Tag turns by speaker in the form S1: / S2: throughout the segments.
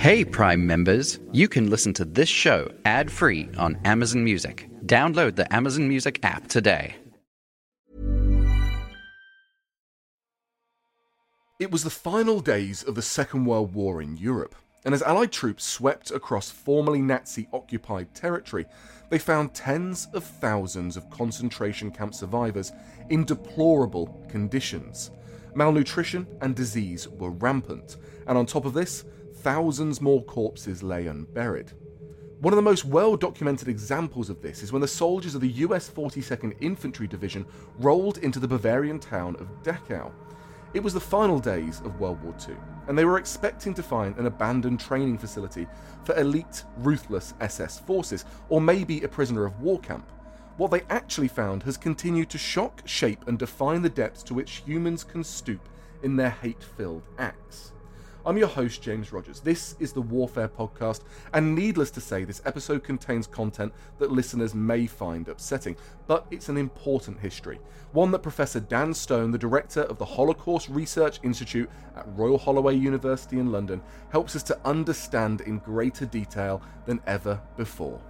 S1: Hey, Prime members, you can listen to this show ad free on Amazon Music. Download the Amazon Music app today.
S2: It was the final days of the Second World War in Europe, and as Allied troops swept across formerly Nazi occupied territory, they found tens of thousands of concentration camp survivors in deplorable conditions. Malnutrition and disease were rampant, and on top of this, thousands more corpses lay unburied. One of the most well documented examples of this is when the soldiers of the US 42nd Infantry Division rolled into the Bavarian town of Dachau. It was the final days of World War II, and they were expecting to find an abandoned training facility for elite, ruthless SS forces, or maybe a prisoner of war camp. What they actually found has continued to shock, shape, and define the depths to which humans can stoop in their hate filled acts. I'm your host, James Rogers. This is the Warfare Podcast, and needless to say, this episode contains content that listeners may find upsetting, but it's an important history. One that Professor Dan Stone, the director of the Holocaust Research Institute at Royal Holloway University in London, helps us to understand in greater detail than ever before.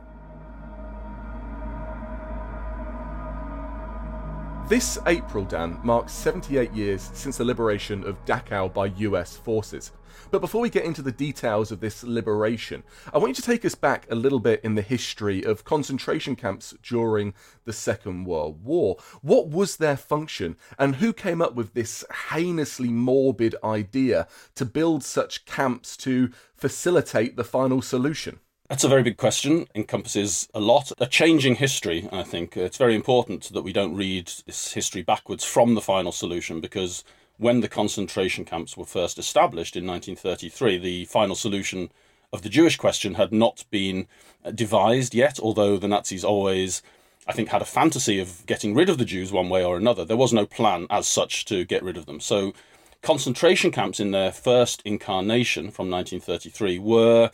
S2: This April, Dan, marks 78 years since the liberation of Dachau by US forces. But before we get into the details of this liberation, I want you to take us back a little bit in the history of concentration camps during the Second World War. What was their function, and who came up with this heinously morbid idea to build such camps to facilitate the final solution?
S3: That's a very big question, encompasses a lot. A changing history, I think. It's very important that we don't read this history backwards from the final solution because when the concentration camps were first established in 1933, the final solution of the Jewish question had not been devised yet, although the Nazis always, I think, had a fantasy of getting rid of the Jews one way or another. There was no plan as such to get rid of them. So, concentration camps in their first incarnation from 1933 were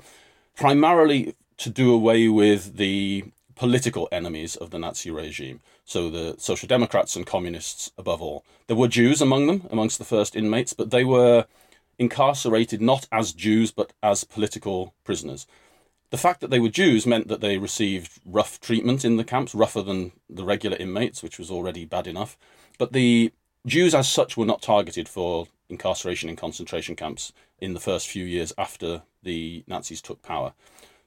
S3: primarily to do away with the political enemies of the Nazi regime. So the Social Democrats and Communists above all. There were Jews among them, amongst the first inmates, but they were incarcerated not as Jews but as political prisoners. The fact that they were Jews meant that they received rough treatment in the camps, rougher than the regular inmates, which was already bad enough. But the Jews, as such, were not targeted for incarceration in concentration camps in the first few years after the Nazis took power.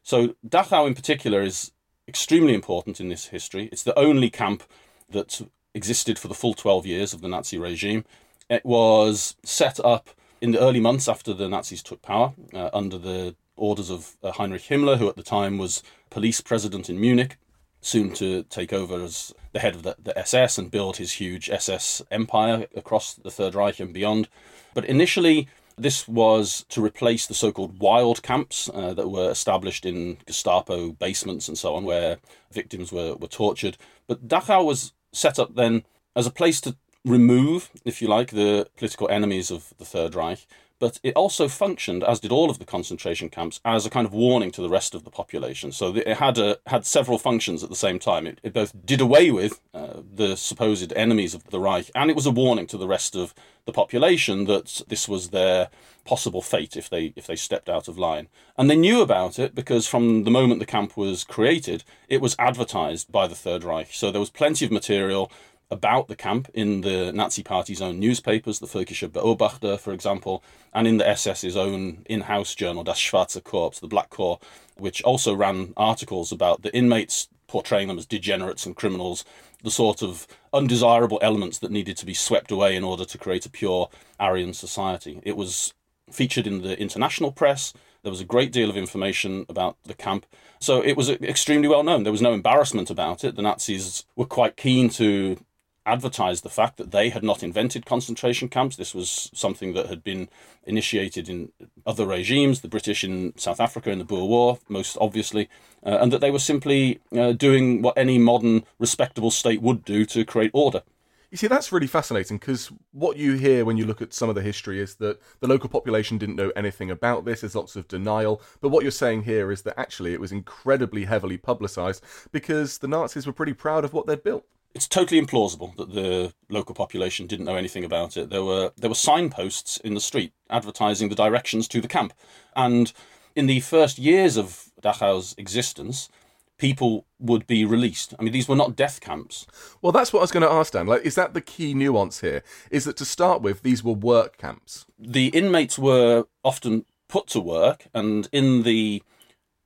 S3: So Dachau in particular is extremely important in this history. It's the only camp that existed for the full 12 years of the Nazi regime. It was set up in the early months after the Nazis took power uh, under the orders of uh, Heinrich Himmler, who at the time was police president in Munich, soon to take over as the head of the, the SS and build his huge SS empire across the Third Reich and beyond. But initially, this was to replace the so called wild camps uh, that were established in Gestapo basements and so on, where victims were, were tortured. But Dachau was set up then as a place to remove, if you like, the political enemies of the Third Reich but it also functioned, as did all of the concentration camps, as a kind of warning to the rest of the population. So it had a, had several functions at the same time. It, it both did away with uh, the supposed enemies of the Reich, and it was a warning to the rest of the population that this was their possible fate if they if they stepped out of line. And they knew about it because from the moment the camp was created, it was advertised by the Third Reich. So there was plenty of material about the camp in the Nazi Party's own newspapers, the Völkischer Beobachter, for example, and in the SS's own in house journal, Das Schwarze Korps, the Black Corps, which also ran articles about the inmates portraying them as degenerates and criminals, the sort of undesirable elements that needed to be swept away in order to create a pure Aryan society. It was featured in the international press. There was a great deal of information about the camp. So it was extremely well known. There was no embarrassment about it. The Nazis were quite keen to advertised the fact that they had not invented concentration camps. This was something that had been initiated in other regimes, the British in South Africa in the Boer War, most obviously, uh, and that they were simply uh, doing what any modern respectable state would do to create order.
S2: You see, that's really fascinating because what you hear when you look at some of the history is that the local population didn't know anything about this. There's lots of denial. But what you're saying here is that actually it was incredibly heavily publicised because the Nazis were pretty proud of what they'd built.
S3: It's totally implausible that the local population didn't know anything about it. There were there were signposts in the street advertising the directions to the camp, and in the first years of Dachau's existence, people would be released. I mean, these were not death camps.
S2: Well, that's what I was going to ask, Dan. Like, is that the key nuance here? Is that to start with, these were work camps?
S3: The inmates were often put to work, and in the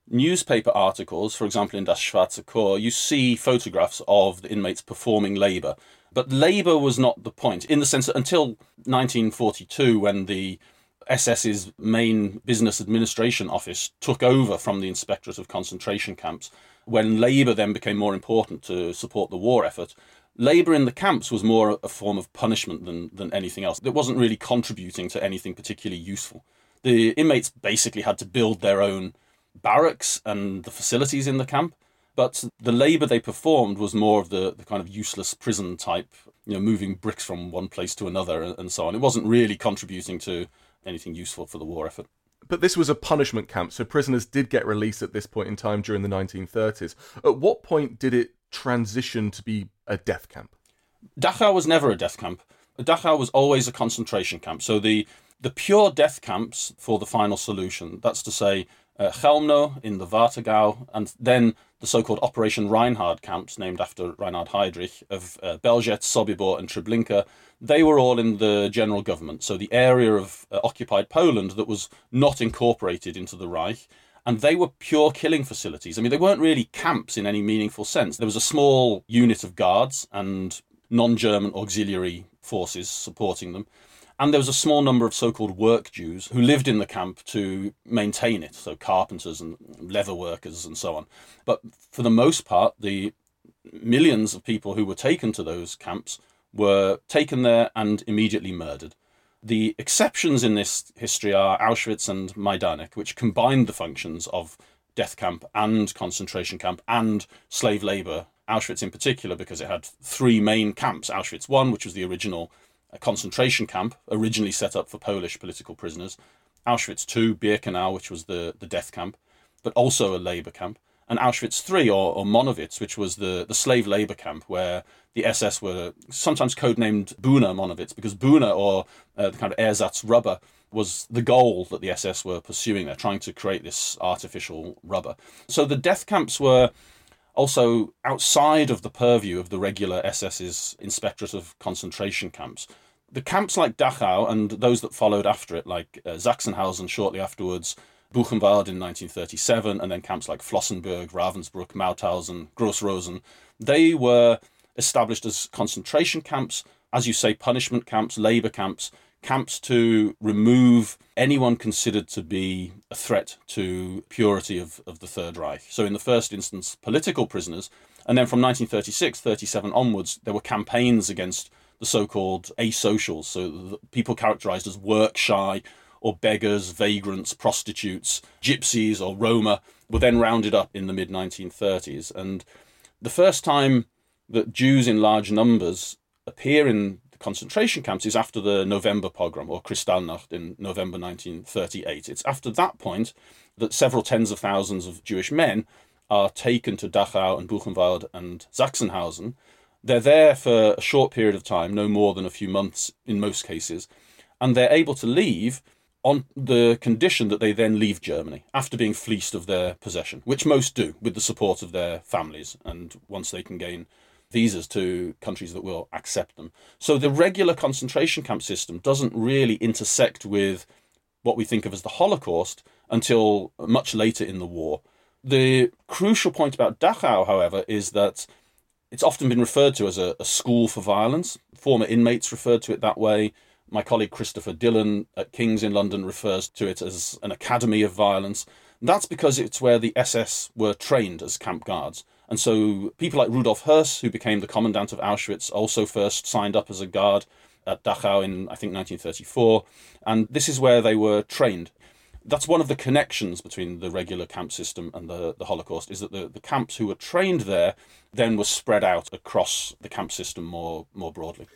S3: newspaper articles, for example, in Das Schwarze Korps, you see photographs of the inmates performing labour. But labour was not the point, in the sense that until 1942, when the SS's main business administration office took over from the Inspectorate of Concentration Camps, when labour then became more important to support the war effort, labour in the camps was more a form of punishment than, than anything else. It wasn't really contributing to anything particularly useful. The inmates basically had to build their own barracks and the facilities in the camp, but the labour they performed was more of the, the kind of useless prison type, you know, moving bricks from one place to another and so on. It wasn't really contributing to anything useful for the war effort.
S2: But this was a punishment camp, so prisoners did get released at this point in time during the 1930s. At what point did it transition to be a death camp?
S3: Dachau was never a death camp. Dachau was always a concentration camp. So the the pure death camps for the final solution, that's to say, uh, Chelmno in the Warthegau, and then the so-called Operation Reinhard camps, named after Reinhard Heydrich, of uh, Belzec, Sobibor, and Treblinka, they were all in the general government. So the area of uh, occupied Poland that was not incorporated into the Reich, and they were pure killing facilities. I mean, they weren't really camps in any meaningful sense. There was a small unit of guards and non-German auxiliary forces supporting them and there was a small number of so-called work Jews who lived in the camp to maintain it, so carpenters and leather workers and so on. But for the most part, the millions of people who were taken to those camps were taken there and immediately murdered. The exceptions in this history are Auschwitz and Majdanek, which combined the functions of death camp and concentration camp and slave labor. Auschwitz, in particular, because it had three main camps Auschwitz I, which was the original a concentration camp originally set up for Polish political prisoners, Auschwitz II, Birkenau, which was the, the death camp, but also a labour camp, and Auschwitz III, or, or Monowitz, which was the, the slave labour camp, where the SS were sometimes codenamed Buna Monowitz, because Buna, or uh, the kind of ersatz rubber, was the goal that the SS were pursuing. They're trying to create this artificial rubber. So the death camps were also outside of the purview of the regular SS's inspectorate of concentration camps the camps like Dachau and those that followed after it, like uh, Sachsenhausen shortly afterwards, Buchenwald in 1937, and then camps like Flossenbürg, Ravensbrück, Mauthausen, Grossrosen, they were established as concentration camps, as you say, punishment camps, labour camps, camps to remove anyone considered to be a threat to purity of, of the Third Reich. So, in the first instance, political prisoners, and then from 1936 37 onwards, there were campaigns against the so-called asocials, so people characterized as work shy or beggars, vagrants, prostitutes, gypsies or Roma were then rounded up in the mid 1930s. And the first time that Jews in large numbers appear in the concentration camps is after the November pogrom or Kristallnacht in November 1938. It's after that point that several tens of thousands of Jewish men are taken to Dachau and Buchenwald and Sachsenhausen they're there for a short period of time, no more than a few months in most cases, and they're able to leave on the condition that they then leave Germany after being fleeced of their possession, which most do with the support of their families and once they can gain visas to countries that will accept them. So the regular concentration camp system doesn't really intersect with what we think of as the Holocaust until much later in the war. The crucial point about Dachau, however, is that it's often been referred to as a, a school for violence. Former inmates referred to it that way. My colleague Christopher Dillon at King's in London refers to it as an academy of violence. That's because it's where the SS were trained as camp guards. And so people like Rudolf Höss, who became the commandant of Auschwitz, also first signed up as a guard at Dachau in, I think, 1934. And this is where they were trained. That's one of the connections between the regular camp system and the, the Holocaust, is that the, the camps who were trained there then were spread out across the camp system more, more broadly.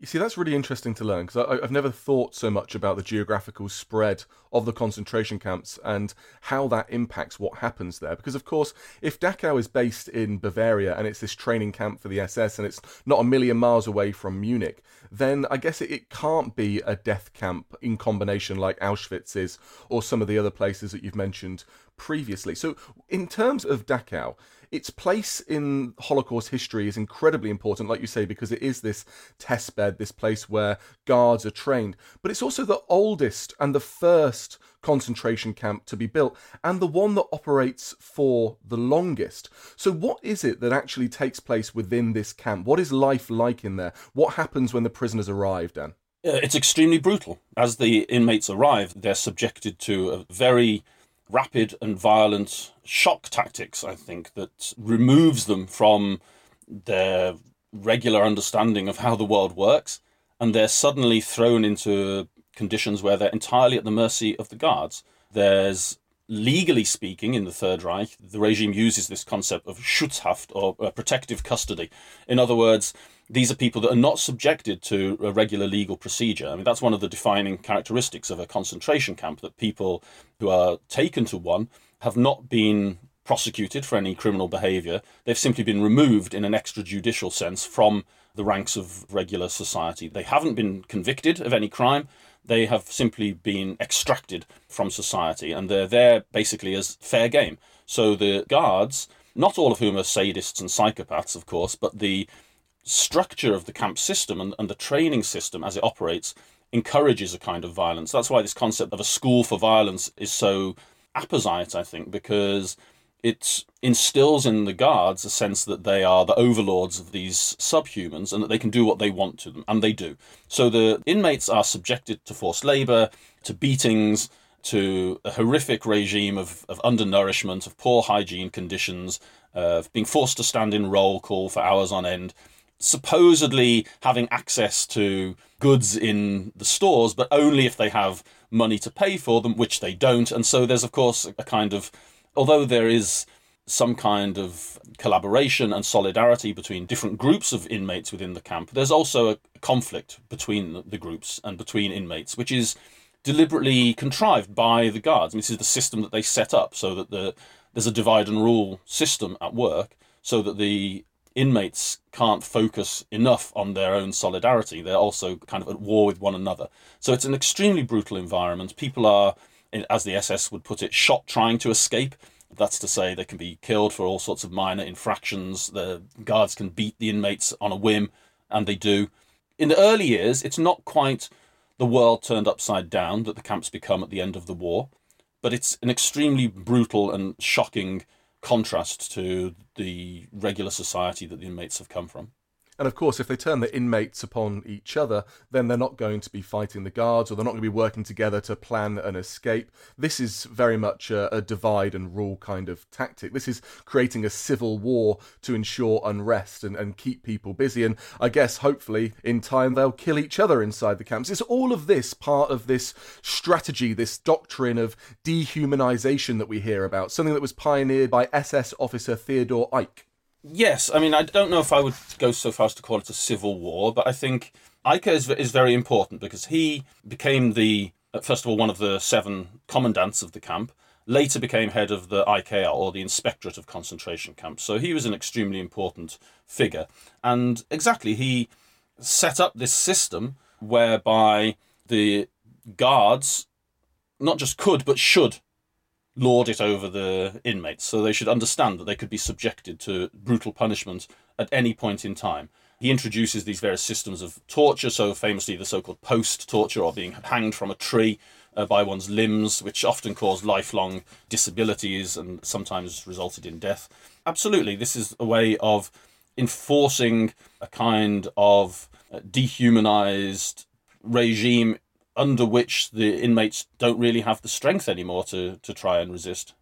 S2: You see, that's really interesting to learn because I've never thought so much about the geographical spread of the concentration camps and how that impacts what happens there. Because, of course, if Dachau is based in Bavaria and it's this training camp for the SS and it's not a million miles away from Munich, then I guess it, it can't be a death camp in combination like Auschwitz is or some of the other places that you've mentioned previously. So, in terms of Dachau, its place in Holocaust history is incredibly important, like you say, because it is this test bed, this place where guards are trained. But it's also the oldest and the first concentration camp to be built, and the one that operates for the longest. So, what is it that actually takes place within this camp? What is life like in there? What happens when the prisoners arrive, Dan?
S3: Uh, it's extremely brutal. As the inmates arrive, they're subjected to a very rapid and violent shock tactics, I think, that removes them from their regular understanding of how the world works, and they're suddenly thrown into conditions where they're entirely at the mercy of the guards. There's legally speaking, in the Third Reich, the regime uses this concept of Schutzhaft or uh, protective custody. In other words, these are people that are not subjected to a regular legal procedure. I mean, that's one of the defining characteristics of a concentration camp that people who are taken to one have not been prosecuted for any criminal behavior. They've simply been removed in an extrajudicial sense from the ranks of regular society. They haven't been convicted of any crime. They have simply been extracted from society and they're there basically as fair game. So the guards, not all of whom are sadists and psychopaths, of course, but the structure of the camp system and, and the training system as it operates encourages a kind of violence. That's why this concept of a school for violence is so apposite, I think, because it instills in the guards a sense that they are the overlords of these subhumans and that they can do what they want to them, and they do. So the inmates are subjected to forced labor, to beatings, to a horrific regime of, of undernourishment, of poor hygiene conditions, of being forced to stand in roll call for hours on end, supposedly having access to goods in the stores, but only if they have money to pay for them, which they don't. And so there's, of course, a kind of, although there is some kind of collaboration and solidarity between different groups of inmates within the camp, there's also a conflict between the groups and between inmates, which is deliberately contrived by the guards. I mean, this is the system that they set up so that the, there's a divide and rule system at work so that the inmates can't focus enough on their own solidarity. They're also kind of at war with one another. So it's an extremely brutal environment. People are, as the SS would put it, shot trying to escape. That's to say, they can be killed for all sorts of minor infractions. The guards can beat the inmates on a whim, and they do. In the early years, it's not quite the world turned upside down that the camps become at the end of the war, but it's an extremely brutal and shocking contrast to the regular society that the inmates have come from.
S2: And of course, if they turn the inmates upon each other, then they're not going to be fighting the guards or they're not going to be working together to plan an escape. This is very much a, a, divide and rule kind of tactic. This is creating a civil war to ensure unrest and, and keep people busy. And I guess hopefully in time they'll kill each other inside the camps. Is all of this part of this strategy, this doctrine of dehumanization that we hear about, something that was pioneered by SS officer Theodore Eicke?
S3: Yes, I mean, I don't know if I would go so far as to call it a civil war, but I think Eicke is, is very important because he became the, uh, first of all, one of the seven commandants of the camp, later became head of the IKL, or the Inspectorate of Concentration Camps. So he was an extremely important figure. And exactly, he set up this system whereby the guards not just could, but should lord it over the inmates. So they should understand that they could be subjected to brutal punishment at any point in time. He introduces these various systems of torture, so famously the so called post torture or being hanged from a tree uh, by one's limbs, which often caused lifelong disabilities and sometimes resulted in death. Absolutely, this is a way of enforcing a kind of uh, dehumanized regime under which the inmates don't really have the strength anymore to, to try and resist.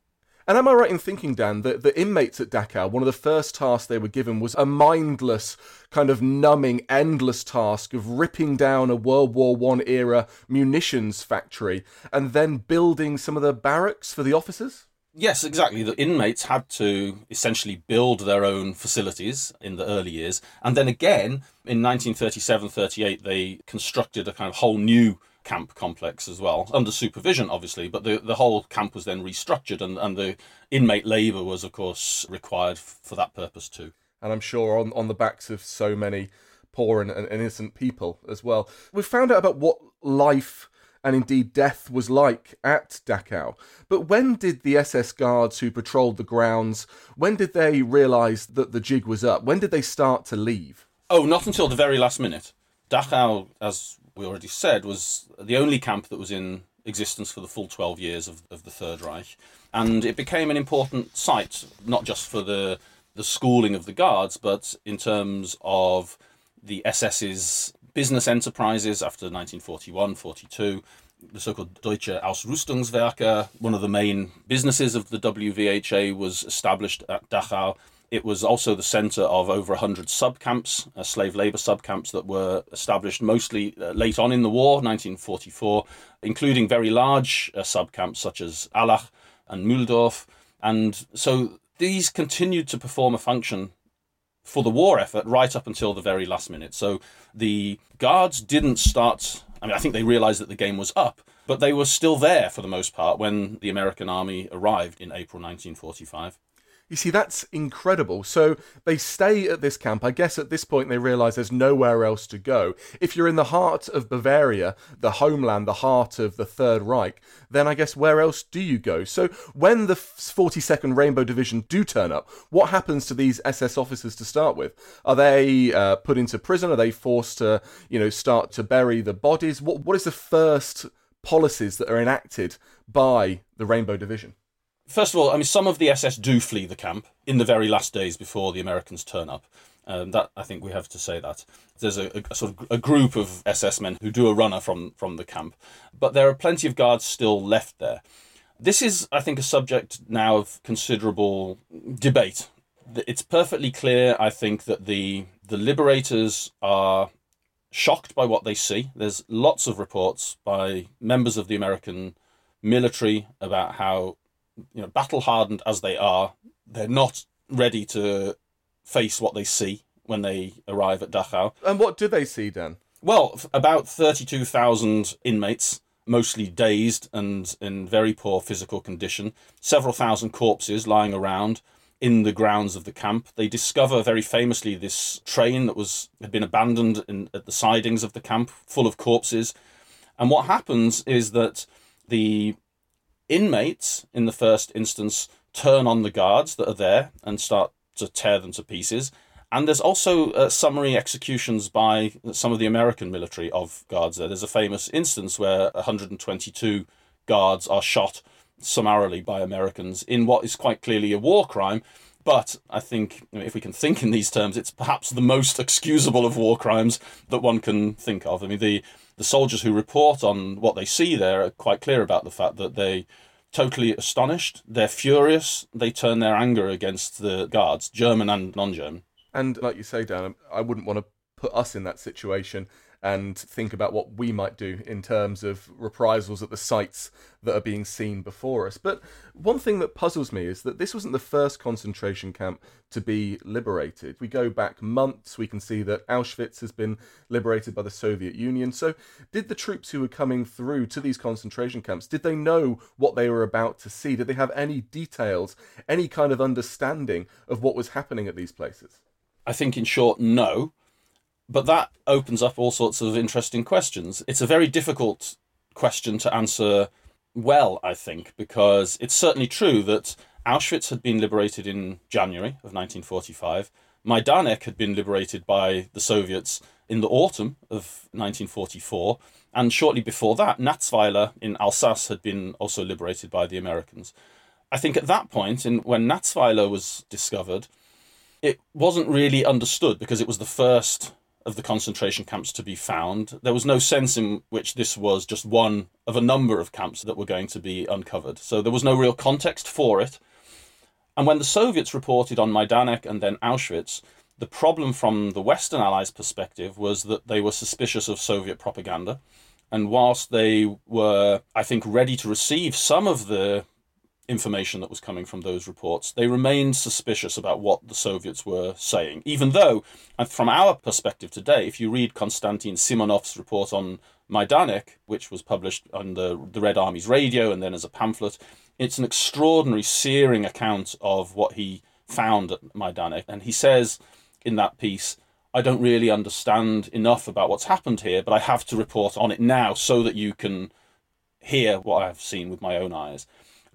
S2: And am I right in thinking, Dan, that the inmates at Dachau, one of the first tasks they were given was a mindless, kind of numbing, endless task of ripping down a World War One era munitions factory and then building some of the barracks for the officers?
S3: Yes, exactly. The inmates had to essentially build their own facilities in the early years. And then again, in 1937 38, they constructed a kind of whole new camp complex as well, under supervision, obviously. But the, the whole camp was then restructured, and, and the inmate labour was, of course, required for that purpose too.
S2: And I'm sure on, on the backs of so many poor and, and innocent people as well. We've found out about what life and indeed death was like at Dachau. But when did the SS guards who patrolled the grounds, when did they realise that the jig was up? When did they start to leave?
S3: Oh, not until the very last minute. Dachau, as we already said, was the only camp that was in existence for the full 12 years of, of the Third Reich. And it became an important site, not just for the, the schooling of the guards, but in terms of the SS's business enterprises after 1941 42 the so-called Deutsche Ausrüstungswerke, one of the main businesses of the WVHA, was established at Dachau. It was also the center of over 100 subcamps, uh, slave labor subcamps that were established mostly uh, late on in the war, 1944, including very large uh, subcamps such as Allach and Mühldorf. And so these continued to perform a function for the war effort right up until the very last minute. So the guards didn't start. I mean, I think they realized that the game was up, but they were still there for the most part when the American army arrived in April 1945.
S2: You see, that's incredible. So they stay at this camp. I guess at this point they realize there's nowhere else to go. If you're in the heart of Bavaria, the homeland, the heart of the Third Reich, then I guess where else do you go? So when the 42nd Rainbow Division do turn up, what happens to these SS officers to start with? Are they uh, put into prison? Are they forced to, you know, start to bury the bodies? What What is the first policies that are enacted by the Rainbow Division?
S3: First of all, I mean, some of the SS do flee the camp in the very last days before the Americans turn up. Um, that I think we have to say that there's a, a, sort of a group of SS men who do a runner from from the camp, but there are plenty of guards still left there. This is, I think, a subject now of considerable debate. It's perfectly clear, I think, that the the liberators are shocked by what they see. There's lots of reports by members of the American military about how you know, battle hardened as they are, they're not ready to face what they see when they arrive at Dachau.
S2: And what do they see, Dan?
S3: Well, about 32,000 inmates, mostly dazed and in very poor physical condition, several thousand corpses lying around in the grounds of the camp. They discover very famously this train that was had been abandoned in, at the sidings of the camp, full of corpses. And what happens is that the inmates, in the first instance, turn on the guards that are there and start to tear them to pieces. And there's also uh, summary executions by some of the American military of guards there. There's a famous instance where 122 guards are shot summarily by Americans in what is quite clearly a war crime. But I think if we can think in these terms, it's perhaps the most excusable of war crimes that one can think of. I mean, the the soldiers who report on what they see there are quite clear about the fact that they totally astonished, they're furious, they turn their anger against the guards, German and non-German.
S2: And like you say, Dan, I wouldn't want to put us in that situation and think about what we might do in terms of reprisals at the sites that are being seen before us. But one thing that puzzles me is that this wasn't the first concentration camp to be liberated. We go back months, we can see that Auschwitz has been liberated by the Soviet Union. So, did the troops who were coming through to these concentration camps, did they know what they were about to see? Did they have any details, any kind of understanding of what was happening at these places?
S3: I think, in short, no. But that opens up all sorts of interesting questions. It's a very difficult question to answer well, I think, because it's certainly true that Auschwitz had been liberated in January of 1945. Majdanek had been liberated by the Soviets in the autumn of 1944, and shortly before that, Natzweiler in Alsace had been also liberated by the Americans. I think at that point, in, when Natzweiler was discovered, it wasn't really understood because it was the first of the concentration camps to be found. There was no sense in which this was just one of a number of camps that were going to be uncovered. So there was no real context for it. And when the Soviets reported on Majdanek and then Auschwitz, the problem from the Western Allies' perspective was that they were suspicious of Soviet propaganda. And whilst they were, I think, ready to receive some of the information that was coming from those reports, they remained suspicious about what the Soviets were saying. Even though, uh, from our perspective today, if you read Konstantin Simonov's report on Majdanek, which was published on the, the Red Army's radio and then as a pamphlet, it's an extraordinary, searing account of what he found at Majdanek. And he says in that piece, I don't really understand enough about what's happened here, but I have to report on it now so that you can hear what I've seen with my own eyes.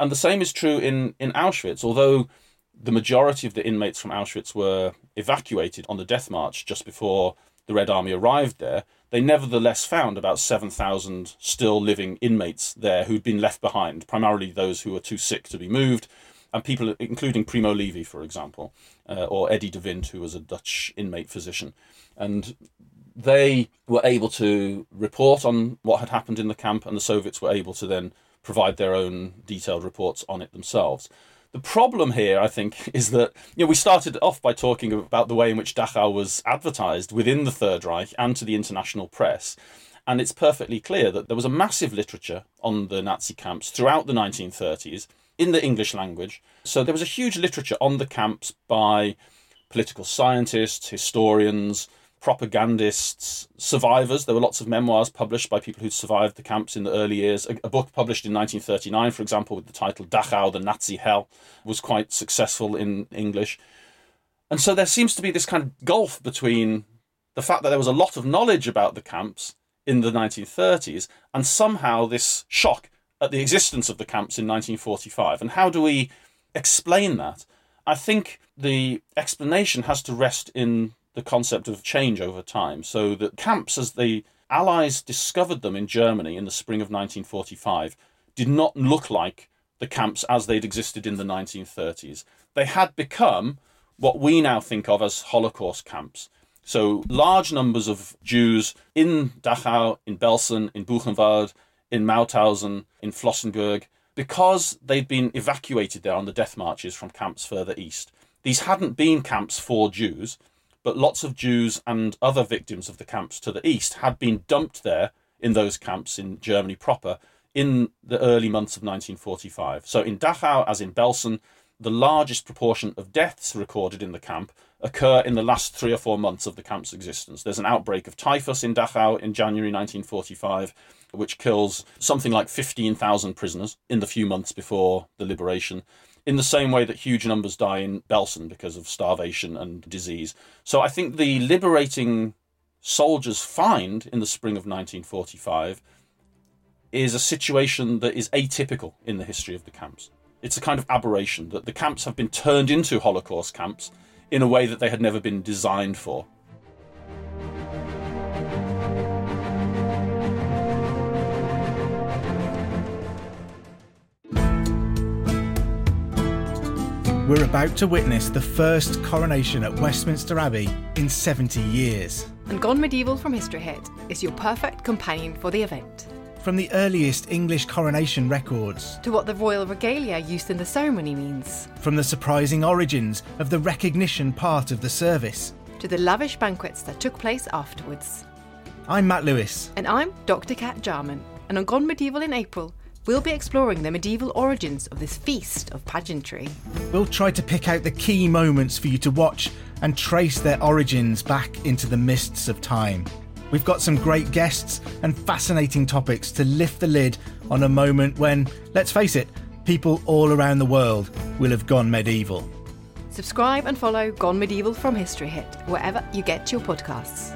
S3: And the same is true in, in Auschwitz, although the majority of the inmates from Auschwitz were evacuated on the death march just before the Red Army arrived there, they nevertheless found about 7,000 still living inmates there who'd been left behind, primarily those who were too sick to be moved, and people, including Primo Levi, for example, uh, or Eddy de Wind, who was a Dutch inmate physician. And they were able to report on what had happened in the camp, and the Soviets were able to then provide their own detailed reports on it themselves. The problem here, I think, is that you know we started off by talking about the way in which Dachau was advertised within the Third Reich and to the international press. And it's perfectly clear that there was a massive literature on the Nazi camps throughout the 1930s in the English language. So there was a huge literature on the camps by political scientists, historians, propagandists, survivors. There were lots of memoirs published by people who'd survived the camps in the early years. A, a, book published in 1939, for example, with the title Dachau, the Nazi Hell, was quite successful in English. And so there seems to be this kind of gulf between the fact that there was a lot of knowledge about the camps in the 1930s and somehow this shock at the existence of the camps in 1945. And how do we explain that? I think the explanation has to rest in the concept of change over time. So the camps, as the Allies discovered them in Germany in the spring of 1945, did not look like the camps as they'd existed in the 1930s. They had become what we now think of as Holocaust camps. So large numbers of Jews in Dachau, in Belsen, in Buchenwald, in Mauthausen, in Flossenbürg, because they'd been evacuated there on the death marches from camps further east. These hadn't been camps for Jews, but lots of Jews and other victims of the camps to the east had been dumped there in those camps in Germany proper in the early months of 1945. So in Dachau, as in Belsen, the largest proportion of deaths recorded in the camp occur in the last three or four months of the camp's existence. There's an outbreak of typhus in Dachau in January 1945, which kills something like 15,000 prisoners in the few months before the liberation in the same way that huge numbers die in Belsen because of starvation and disease. So I think the liberating soldiers find in the spring of 1945 is a situation that is atypical in the history of the camps. It's a kind of aberration that the camps have been turned into Holocaust camps in a way that they had never been designed for.
S4: We're about to witness the first coronation at Westminster Abbey in 70 years.
S5: And Gone Medieval from History Hit is your perfect companion for the event.
S4: From the earliest English coronation records
S5: to what the royal regalia used in the ceremony means,
S4: from the surprising origins of the recognition part of the service
S5: to the lavish banquets that took place afterwards.
S4: I'm Matt Lewis.
S5: And I'm Dr. Cat Jarman. And on Gone Medieval in April, We'll be exploring the medieval origins of this feast of pageantry.
S4: We'll try to pick out the key moments for you to watch and trace their origins back into the mists of time. We've got some great guests and fascinating topics to lift the lid on a moment when, let's face it, people all around the world will have gone medieval.
S5: Subscribe and follow Gone Medieval from History Hit wherever you get your podcasts.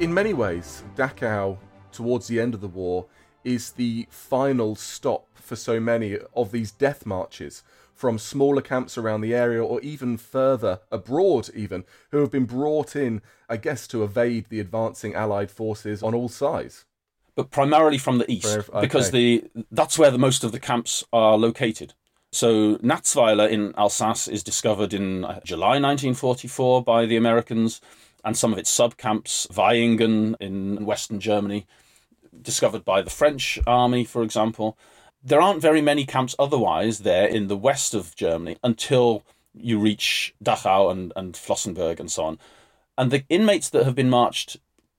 S2: In many ways, Dachau, towards the end of the war, is the final stop for so many of these death marches from smaller camps around the area or even further abroad, even, who have been brought in, I guess, to evade the advancing Allied forces on all sides.
S3: but primarily from the east,
S2: Very-
S3: because the that's where the most of the camps are located. So Natzweiler in Alsace is discovered in uh, July 1944 by the Americans, and some of its subcamps, Vaihingen in western Germany, discovered by the French army, for example. There aren't very many camps otherwise there in the west of Germany until you reach Dachau and, and Flossenburg and so on. And the inmates that have been marched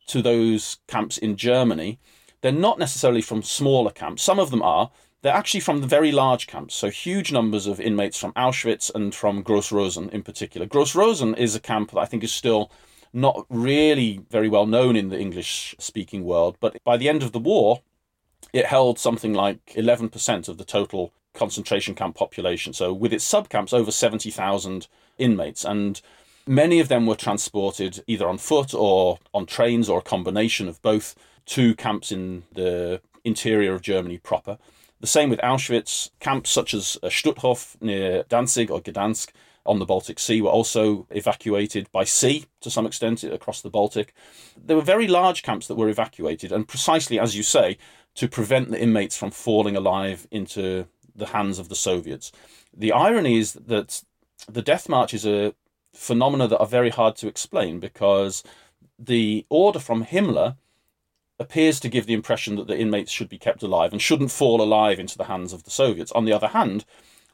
S3: to those camps in Germany, they're not necessarily from smaller camps. Some of them are. They're actually from the very large camps. So huge numbers of inmates from Auschwitz and from Gross Rosen in particular. Gross Rosen is a camp that I think is still not really very well known in the English speaking world. But by the end of the war, it held something like 11% of the total concentration camp population. So, with its subcamps, over 70,000 inmates. And many of them were transported either on foot or on trains or a combination of both to camps in the interior of Germany proper. The same with Auschwitz. Camps such as Stutthof near Danzig or Gdansk on the Baltic Sea were also evacuated by sea to some extent across the Baltic. There were very large camps that were evacuated, and precisely as you say, to prevent the inmates from falling alive into the hands of the Soviets. The irony is that the death march is a phenomena that are very hard to explain because the order from Himmler appears to give the impression that the inmates should be kept alive and shouldn't fall alive into the hands of the Soviets. On the other hand,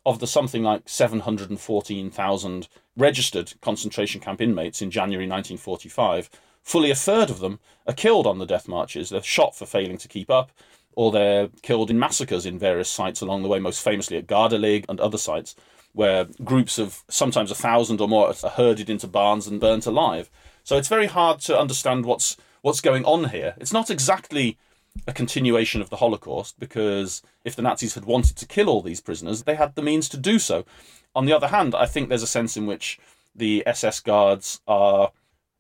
S3: of the something like 714,000 registered concentration camp inmates in January 1945, fully a third of them are killed on the death marches. They're shot for failing to keep up, or they're killed in massacres in various sites along the way, most famously at Gardeleg and other sites, where groups of sometimes a thousand or more are herded into barns and burnt alive. So it's very hard to understand what's what's going on here. It's not exactly a continuation of the Holocaust because if the Nazis had wanted to kill all these prisoners, they had the means to do so. On the other hand, I think there's a sense in which the SS guards are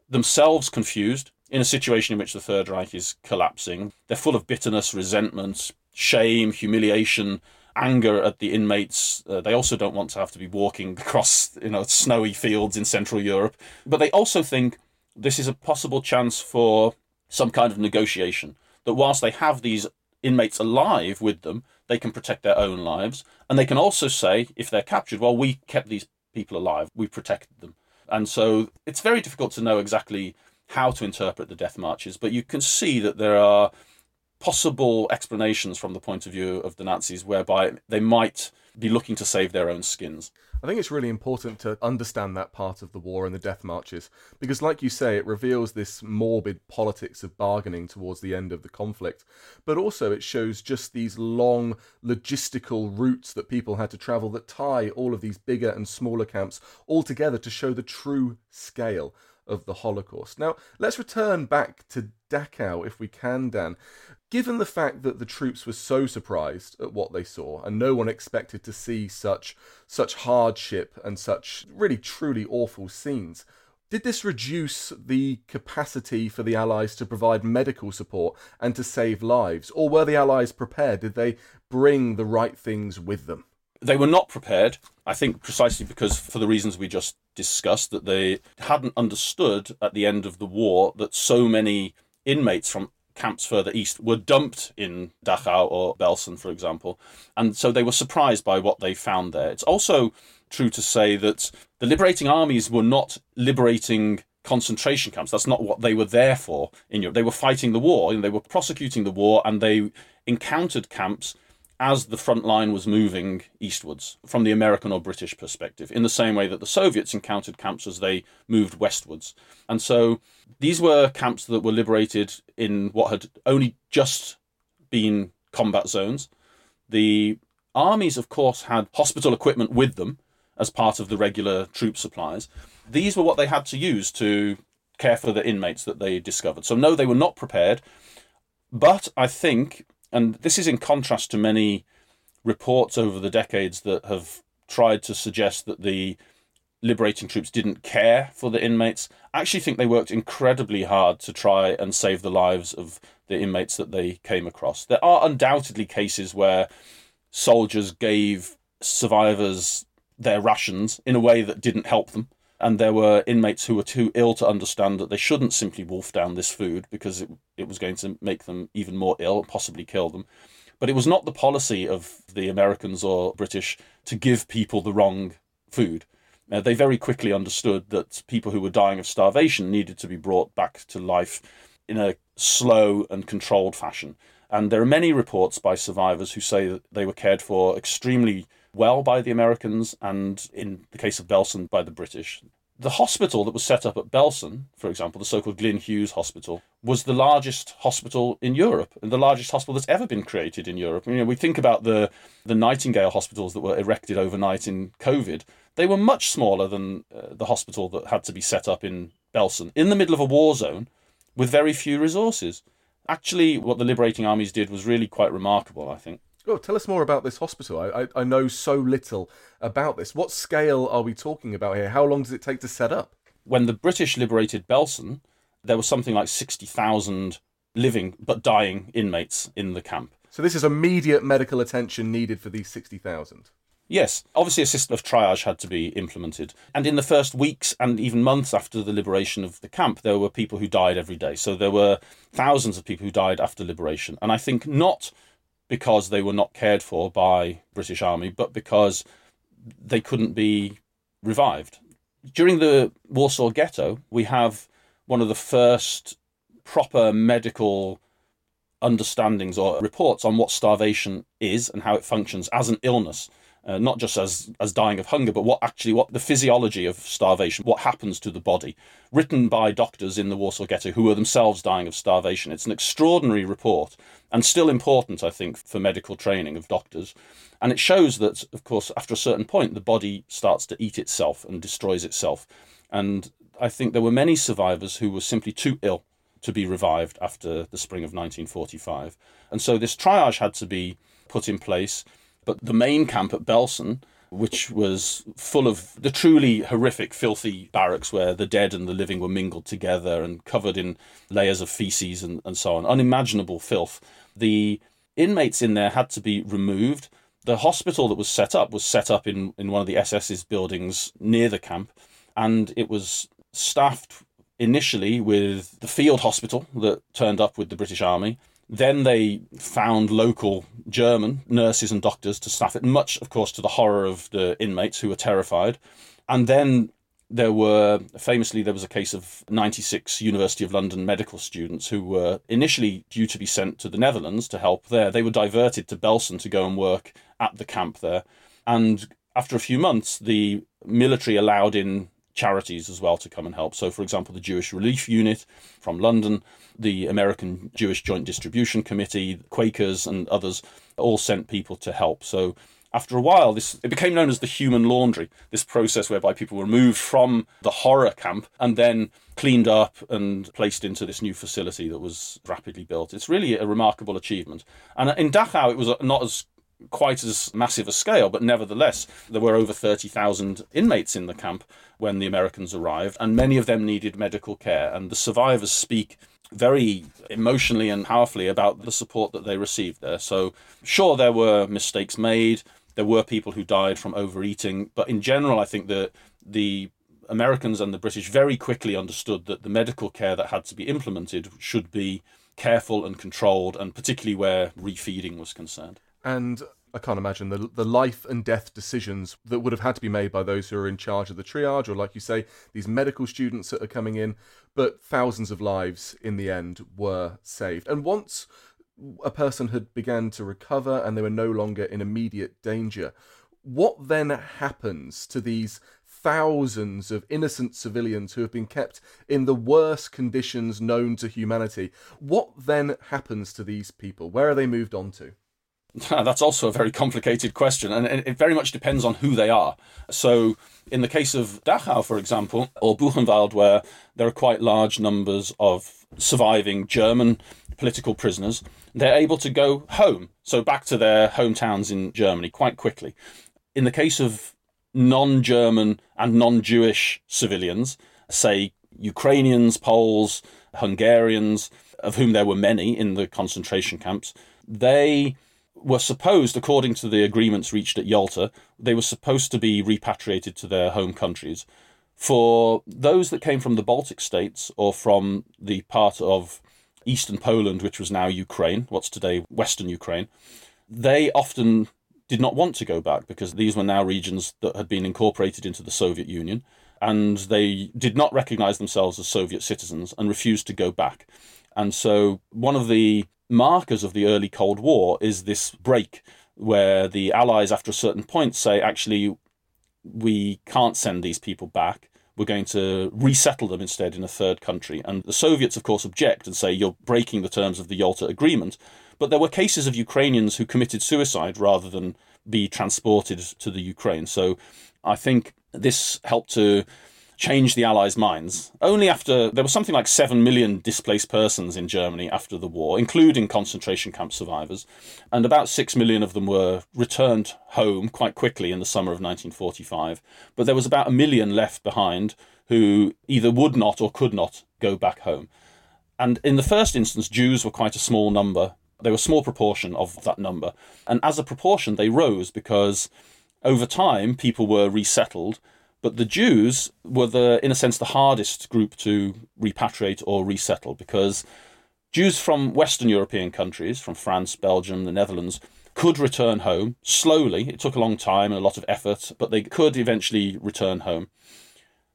S3: themselves confused in a situation in which the Third Reich is collapsing. They're full of bitterness, resentment, shame, humiliation, anger at the inmates. Uh, they also don't want to have to be walking across, you know, snowy fields in Central Europe. But they also think this is a possible chance for some kind of negotiation. That whilst they have these inmates alive with them, they can protect their own lives. And they can also say, if they're captured, well, we kept these people alive, we protected them. And so it's very difficult to know exactly how to interpret the death marches, but you can see that there are possible explanations from the point of view of the Nazis whereby they might be looking to save their own skins.
S2: I think it's really important to understand that part of the war and the death marches because, like you say, it reveals this morbid politics of bargaining towards the end of the conflict, but also it shows just these long logistical routes that people had to travel that tie all of these bigger and smaller camps all together to show the true scale of the Holocaust. Now, let's return back to Dachau if we can, Dan. Given the fact that the troops were so surprised at what they saw, and no one expected to see such such hardship and such really truly awful scenes, Did this reduce the capacity for the Allies to provide medical support and to save lives? Or were the Allies prepared? Did they bring the right things with them?
S3: They were not prepared, I think, precisely because, for the reasons we just discussed, that they hadn't understood at the end of the war that so many inmates from camps further east were dumped in Dachau or Belsen, for example. And so they were surprised by what they found there. It's also true to say that the liberating armies were not liberating concentration camps. That's not what they were there for in Europe. They were fighting the war and they were prosecuting the war and they encountered camps as the front line was moving eastwards from the American or British perspective, in the same way that the Soviets encountered camps as they moved westwards. And so these were camps that were liberated in what had only just been combat zones. The armies, of course, had hospital equipment with them as part of the regular troop supplies. These were what they had to use to care for the inmates that they discovered. So, no, they were not prepared. But I think and this is in contrast to many reports over the decades that have tried to suggest that the liberating troops didn't care for the inmates. I actually think they worked incredibly hard to try and save the lives of the inmates that they came across. There are undoubtedly cases where soldiers gave survivors their rations in a way that didn't help them and there were inmates who were too ill to understand that they shouldn't simply wolf down this food because it, it was going to make them even more ill, and possibly kill them. But it was not the policy of the Americans or British to give people the wrong food. Uh, they very quickly understood that people who were dying of starvation needed to be brought back to life in a slow and controlled fashion. And there are many reports by survivors who say that they were cared for extremely well by the Americans and, in the case of Belsen, by the British. The hospital that was set up at Belsen, for example, the so called Glyn Hughes Hospital, was the largest hospital in Europe and the largest hospital that's ever been created in Europe. You know, we think about the, the Nightingale hospitals that were erected overnight in COVID. They were much smaller than uh, the hospital that had to be set up in Belsen, in the middle of a war zone with very few resources. Actually, what the liberating armies did was really quite remarkable, I think.
S2: Oh, tell us more about this hospital. I, I, I, know so little about this. What scale are we talking about here? How long does it take to set up?
S3: When the British liberated Belsen, there was something like 60,000 living but dying inmates in the camp.
S2: So this is immediate medical attention needed for these 60,000?
S3: Yes, obviously a system of triage had to be implemented. And in the first weeks and even months after the liberation of the camp, there were people who died every day. So there were thousands of people who died after liberation. And I think not because they were not cared for by British Army, but because they couldn't be revived. During the Warsaw Ghetto, we have one of the first proper medical understandings or reports on what starvation is and how it functions as an illness uh, not just as as dying of hunger, but what actually what the physiology of starvation, what happens to the body, written by doctors in the Warsaw Ghetto who were themselves dying of starvation. It's an extraordinary report and still important, I think, for medical training of doctors. And it shows that, of course, after a certain point, the body starts to eat itself and destroys itself. And I think there were many survivors who were simply too ill to be revived after the spring of 1945. And so this triage had to be put in place but the main camp at Belsen, which was full of the truly horrific, filthy barracks where the dead and the living were mingled together and covered in layers of feces and, and so on, unimaginable filth. The inmates in there had to be removed. The hospital that was set up was set up in, in one of the SS's buildings near the camp, and it was staffed initially with the field hospital that turned up with the British Army then they found local German nurses and doctors to staff it, much, of course, to the horror of the inmates who were terrified. And then there were, famously, there was a case of 96 University of London medical students who were initially due to be sent to the Netherlands to help there. They were diverted to Belsen to go and work at the camp there. And after a few months, the military allowed in charities as well to come and help. So, for example, the Jewish Relief Unit from London, the American Jewish Joint Distribution Committee, Quakers, and others all sent people to help. So, after a while, this it became known as the human laundry. This process whereby people were moved from the horror camp and then cleaned up and placed into this new facility that was rapidly built. It's really a remarkable achievement. And in Dachau, it was not as quite as massive a scale, but nevertheless, there were over 30,000 inmates in the camp when the Americans arrived, and many of them needed medical care. And the survivors speak very emotionally and powerfully about the support that they received there. So, sure, there were mistakes made, there were people who died from overeating, but in general, I think that the Americans and the British very quickly understood that the medical care that had to be implemented should be careful and controlled, and particularly where refeeding was concerned.
S2: And I can't imagine the the life and death decisions that would have had to be made by those who are in charge of the triage, or like you say, these medical students that are coming in. But thousands of lives in the end were saved. And once a person had began to recover and they were no longer in immediate danger, what then happens to these thousands of innocent civilians who have been kept in the worst conditions known to humanity? What then happens to these people? Where are they moved on to?
S3: That's also a very complicated question, and it very much depends on who they are. So, in the case of Dachau, for example, or Buchenwald, where there are quite large numbers of surviving German political prisoners, they're able to go home, so back to their hometowns in Germany quite quickly. In the case of non German and non Jewish civilians, say Ukrainians, Poles, Hungarians, of whom there were many in the concentration camps, they were supposed, according to the agreements reached at Yalta, they were supposed to be repatriated to their home countries. For those that came from the Baltic states or from the part of eastern Poland, which was now Ukraine, what's today Western Ukraine, they often did not want to go back because these were now regions that had been incorporated into the Soviet Union and they did not recognize themselves as Soviet citizens and refused to go back. And so one of the markers of the early Cold War is this break where the Allies, after a certain point, say, actually, we can't send these people back. We're going to resettle them instead in a third country. And the Soviets, of course, object and say, you're breaking the terms of the Yalta Agreement. But there were cases of Ukrainians who committed suicide rather than be transported to the Ukraine. So I think this helped to change the Allies' minds. Only after there was something like 7 million displaced persons in Germany after the war, including concentration camp survivors, and about 6 million of them were returned home quite quickly in the summer of 1945. But there was about a million left behind who either would not or could not go back home. And in the first instance, Jews were quite a small number they were a small proportion of that number. And as a proportion, they rose because over time people were resettled. But the Jews were, the, in a sense, the hardest group to repatriate or resettle because Jews from Western European countries, from France, Belgium, the Netherlands, could return home slowly. It took a long time and a lot of effort, but they could eventually return home.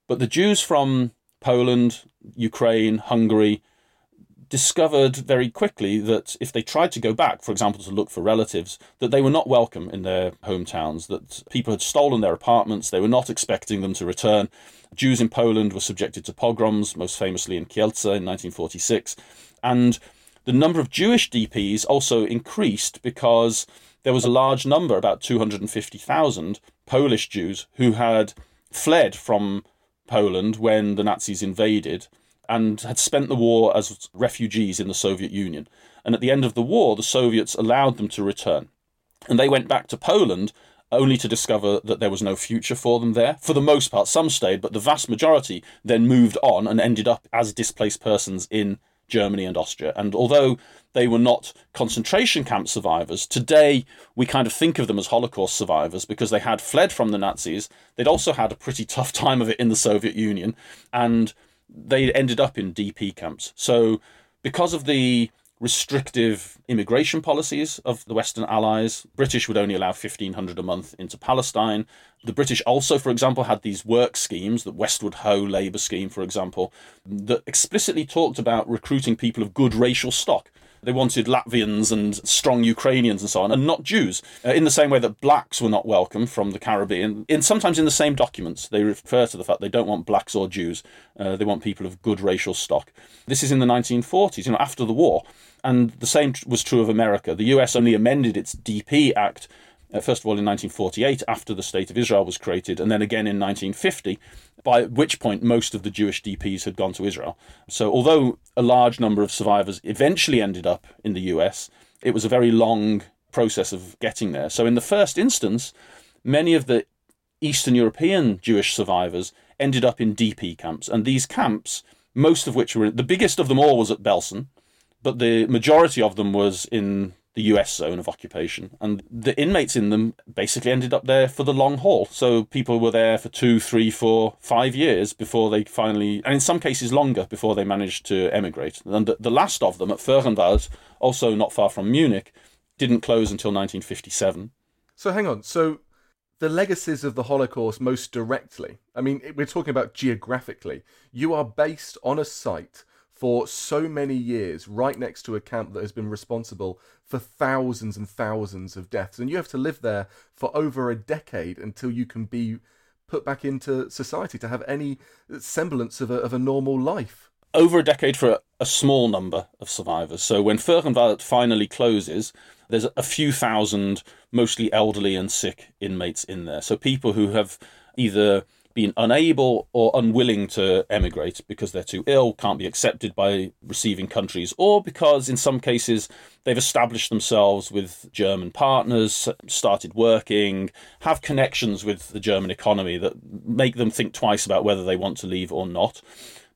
S3: But the Jews from Poland, Ukraine, Hungary, discovered very quickly that if they tried to go back, for example, to look for relatives, that they were not welcome in their hometowns, that people had stolen their apartments, they were not expecting them to return. Jews in Poland were subjected to pogroms, most famously in Kielce in 1946. And the number of Jewish DPs also increased because there was a large number, about 250,000 Polish Jews, who had fled from Poland when the Nazis invaded and had spent the war as refugees in the Soviet Union. And at the end of the war, the Soviets allowed them to return. And they went back to Poland only to discover that there was no future for them there. For the most part, some stayed, but the vast majority then moved on and ended up as displaced persons in Germany and Austria. And although they were not concentration camp survivors, today we kind of think of them as Holocaust survivors because they had fled from the Nazis. They'd also had a pretty tough time of it in the Soviet Union. And they ended up in DP camps. So, because of the restrictive immigration policies of the Western Allies, British would only allow 1500 a month into Palestine. The British also, for example, had these work schemes, the Westward Ho labour scheme, for example, that explicitly talked about recruiting people of good racial stock. They wanted Latvians and strong Ukrainians and so on, and not Jews. Uh, in the same way that blacks were not welcome from the Caribbean. In sometimes in the same documents, they refer to the fact they don't want blacks or Jews. Uh, they want people of good racial stock. This is in the 1940s, you know, after the war. And the same was true of America. The US only amended its DP Act uh, first of all in 1948 after the state of Israel was created, and then again in 1950, by which point most of the Jewish DPs had gone to Israel. So, although a large number of survivors eventually ended up in the US, it was a very long process of getting there. So, in the first instance, many of the Eastern European Jewish survivors ended up in DP camps. And these camps, most of which were the biggest of them all was at Belsen, but the majority of them was in the US zone of occupation. And the inmates in them basically ended up there for the long haul. So people were there for two, three, four, five years before they finally, and in some cases longer, before they managed to emigrate. And the last of them at Föhrenwald, also not far from Munich, didn't close until 1957.
S2: So hang on. So the legacies of the Holocaust most directly, I mean, we're talking about geographically, you are based on a site for so many years right next to a camp that has been responsible for thousands and thousands of deaths. And you have to live there for over a decade until you can be put back into society to have any semblance of a, of a normal life.
S3: Over a decade for a, a small number of survivors. So when Föhrenwald finally closes, there's a few thousand, mostly elderly and sick inmates in there. So people who have either been unable or unwilling to emigrate because they're too ill, can't be accepted by receiving countries, or because in some cases they've established themselves with German partners, started working, have connections with the German economy that make them think twice about whether they want to leave or not.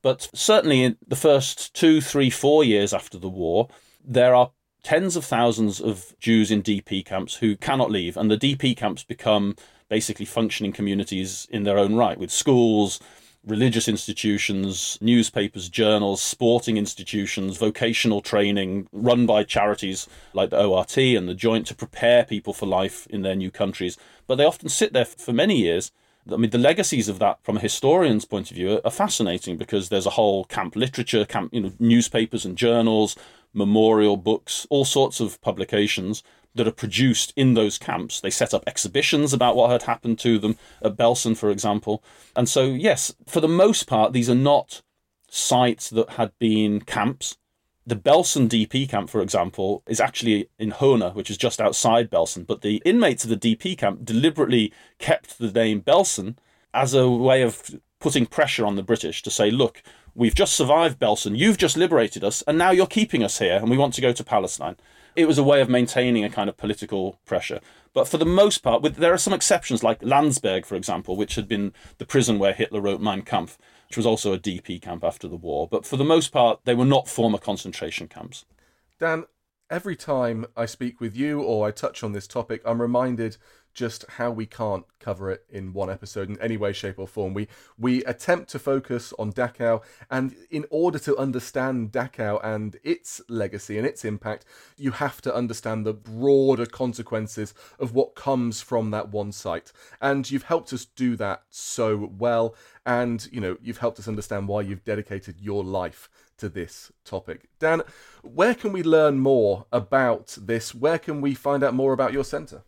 S3: But certainly in the first two, three, four years after the war, there are tens of thousands of Jews in DP camps who cannot leave, and the DP camps become basically functioning communities in their own right, with schools, religious institutions, newspapers, journals, sporting institutions, vocational training run by charities like the ORT and the Joint to prepare people for life in their new countries. But they often sit there for many years. I mean, the legacies of that, from a historian's point of view, are fascinating because there's a whole camp literature, camp, you know, newspapers and journals, memorial books, all sorts of publications that are produced in those camps. They set up exhibitions about what had happened to them at Belsen, for example. And so, yes, for the most part, these are not sites that had been camps. The Belsen DP camp, for example, is actually in Hohne, which is just outside Belsen. But the inmates of the DP camp deliberately kept the name Belsen as a way of putting pressure on the British to say, look, we've just survived Belsen, you've just liberated us, and now you're keeping us here, and we want to go to Palestine it was a way of maintaining a kind of political pressure. But for the most part, with, there are some exceptions, like Landsberg, for example, which had been the prison where Hitler wrote Mein Kampf, which was also a DP camp after the war. But for the most part, they were not former concentration camps.
S2: Dan, every time I speak with you or I touch on this topic, I'm reminded just how we can't cover it in one episode in any way, shape, or form. We we attempt to focus on Dachau, and in order to understand Dachau and its legacy and its impact, you have to understand the broader consequences of what comes from that one site. And you've helped us do that so well, and you know you've helped us understand why you've dedicated your life to this topic. Dan, where can we learn more about this? Where can we find out more about your centre?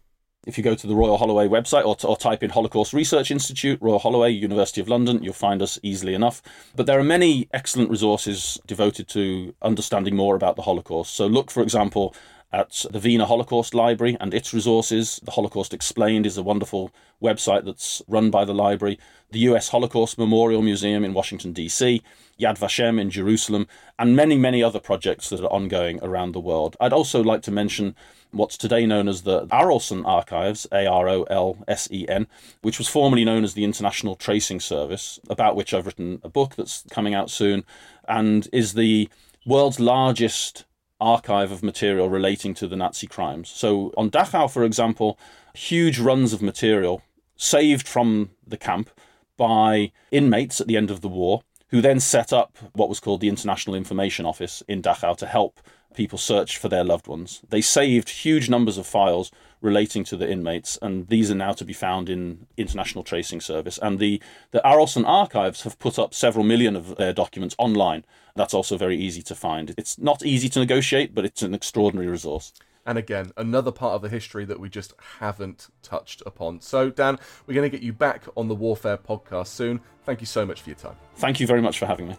S3: If you go to the Royal Holloway website or, or type in Holocaust Research Institute, Royal Holloway, University of London, you'll find us easily enough. But there are many excellent resources devoted to understanding more about the Holocaust. So look, for example, at the Wiener Holocaust Library and its resources. The Holocaust Explained is a wonderful website that's run by the library. The US Holocaust Memorial Museum in Washington, D.C., Yad Vashem in Jerusalem, and many, many other projects that are ongoing around the world. I'd also like to mention what's today known as the Arolsen Archives, A R O L S E N, which was formerly known as the International Tracing Service, about which I've written a book that's coming out soon, and is the world's largest archive of material relating to the Nazi crimes. So on Dachau, for example, huge runs of material saved from the camp by inmates at the end of the war, who then set up what was called the International Information Office in Dachau to help people search for their loved ones. They saved huge numbers of files relating to the inmates, and these are now to be found in International Tracing Service. And the, the Arolsen archives have put up several million of their documents online. That's also very easy to find. It's not easy to negotiate, but it's an extraordinary resource.
S2: And again, another part of the history that we just haven't touched upon. So, Dan, we're going to get you back on the Warfare podcast soon. Thank you so much for your time.
S3: Thank you very much for having me.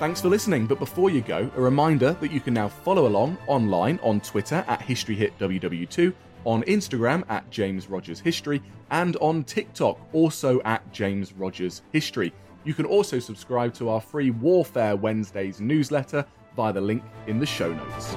S2: Thanks for listening, but before you go, a reminder that you can now follow along online on Twitter at HistoryHitWW2, on Instagram at James Rogers History, and on TikTok also at James Rogers History. You can also subscribe to our free Warfare Wednesdays newsletter via the link in the show notes.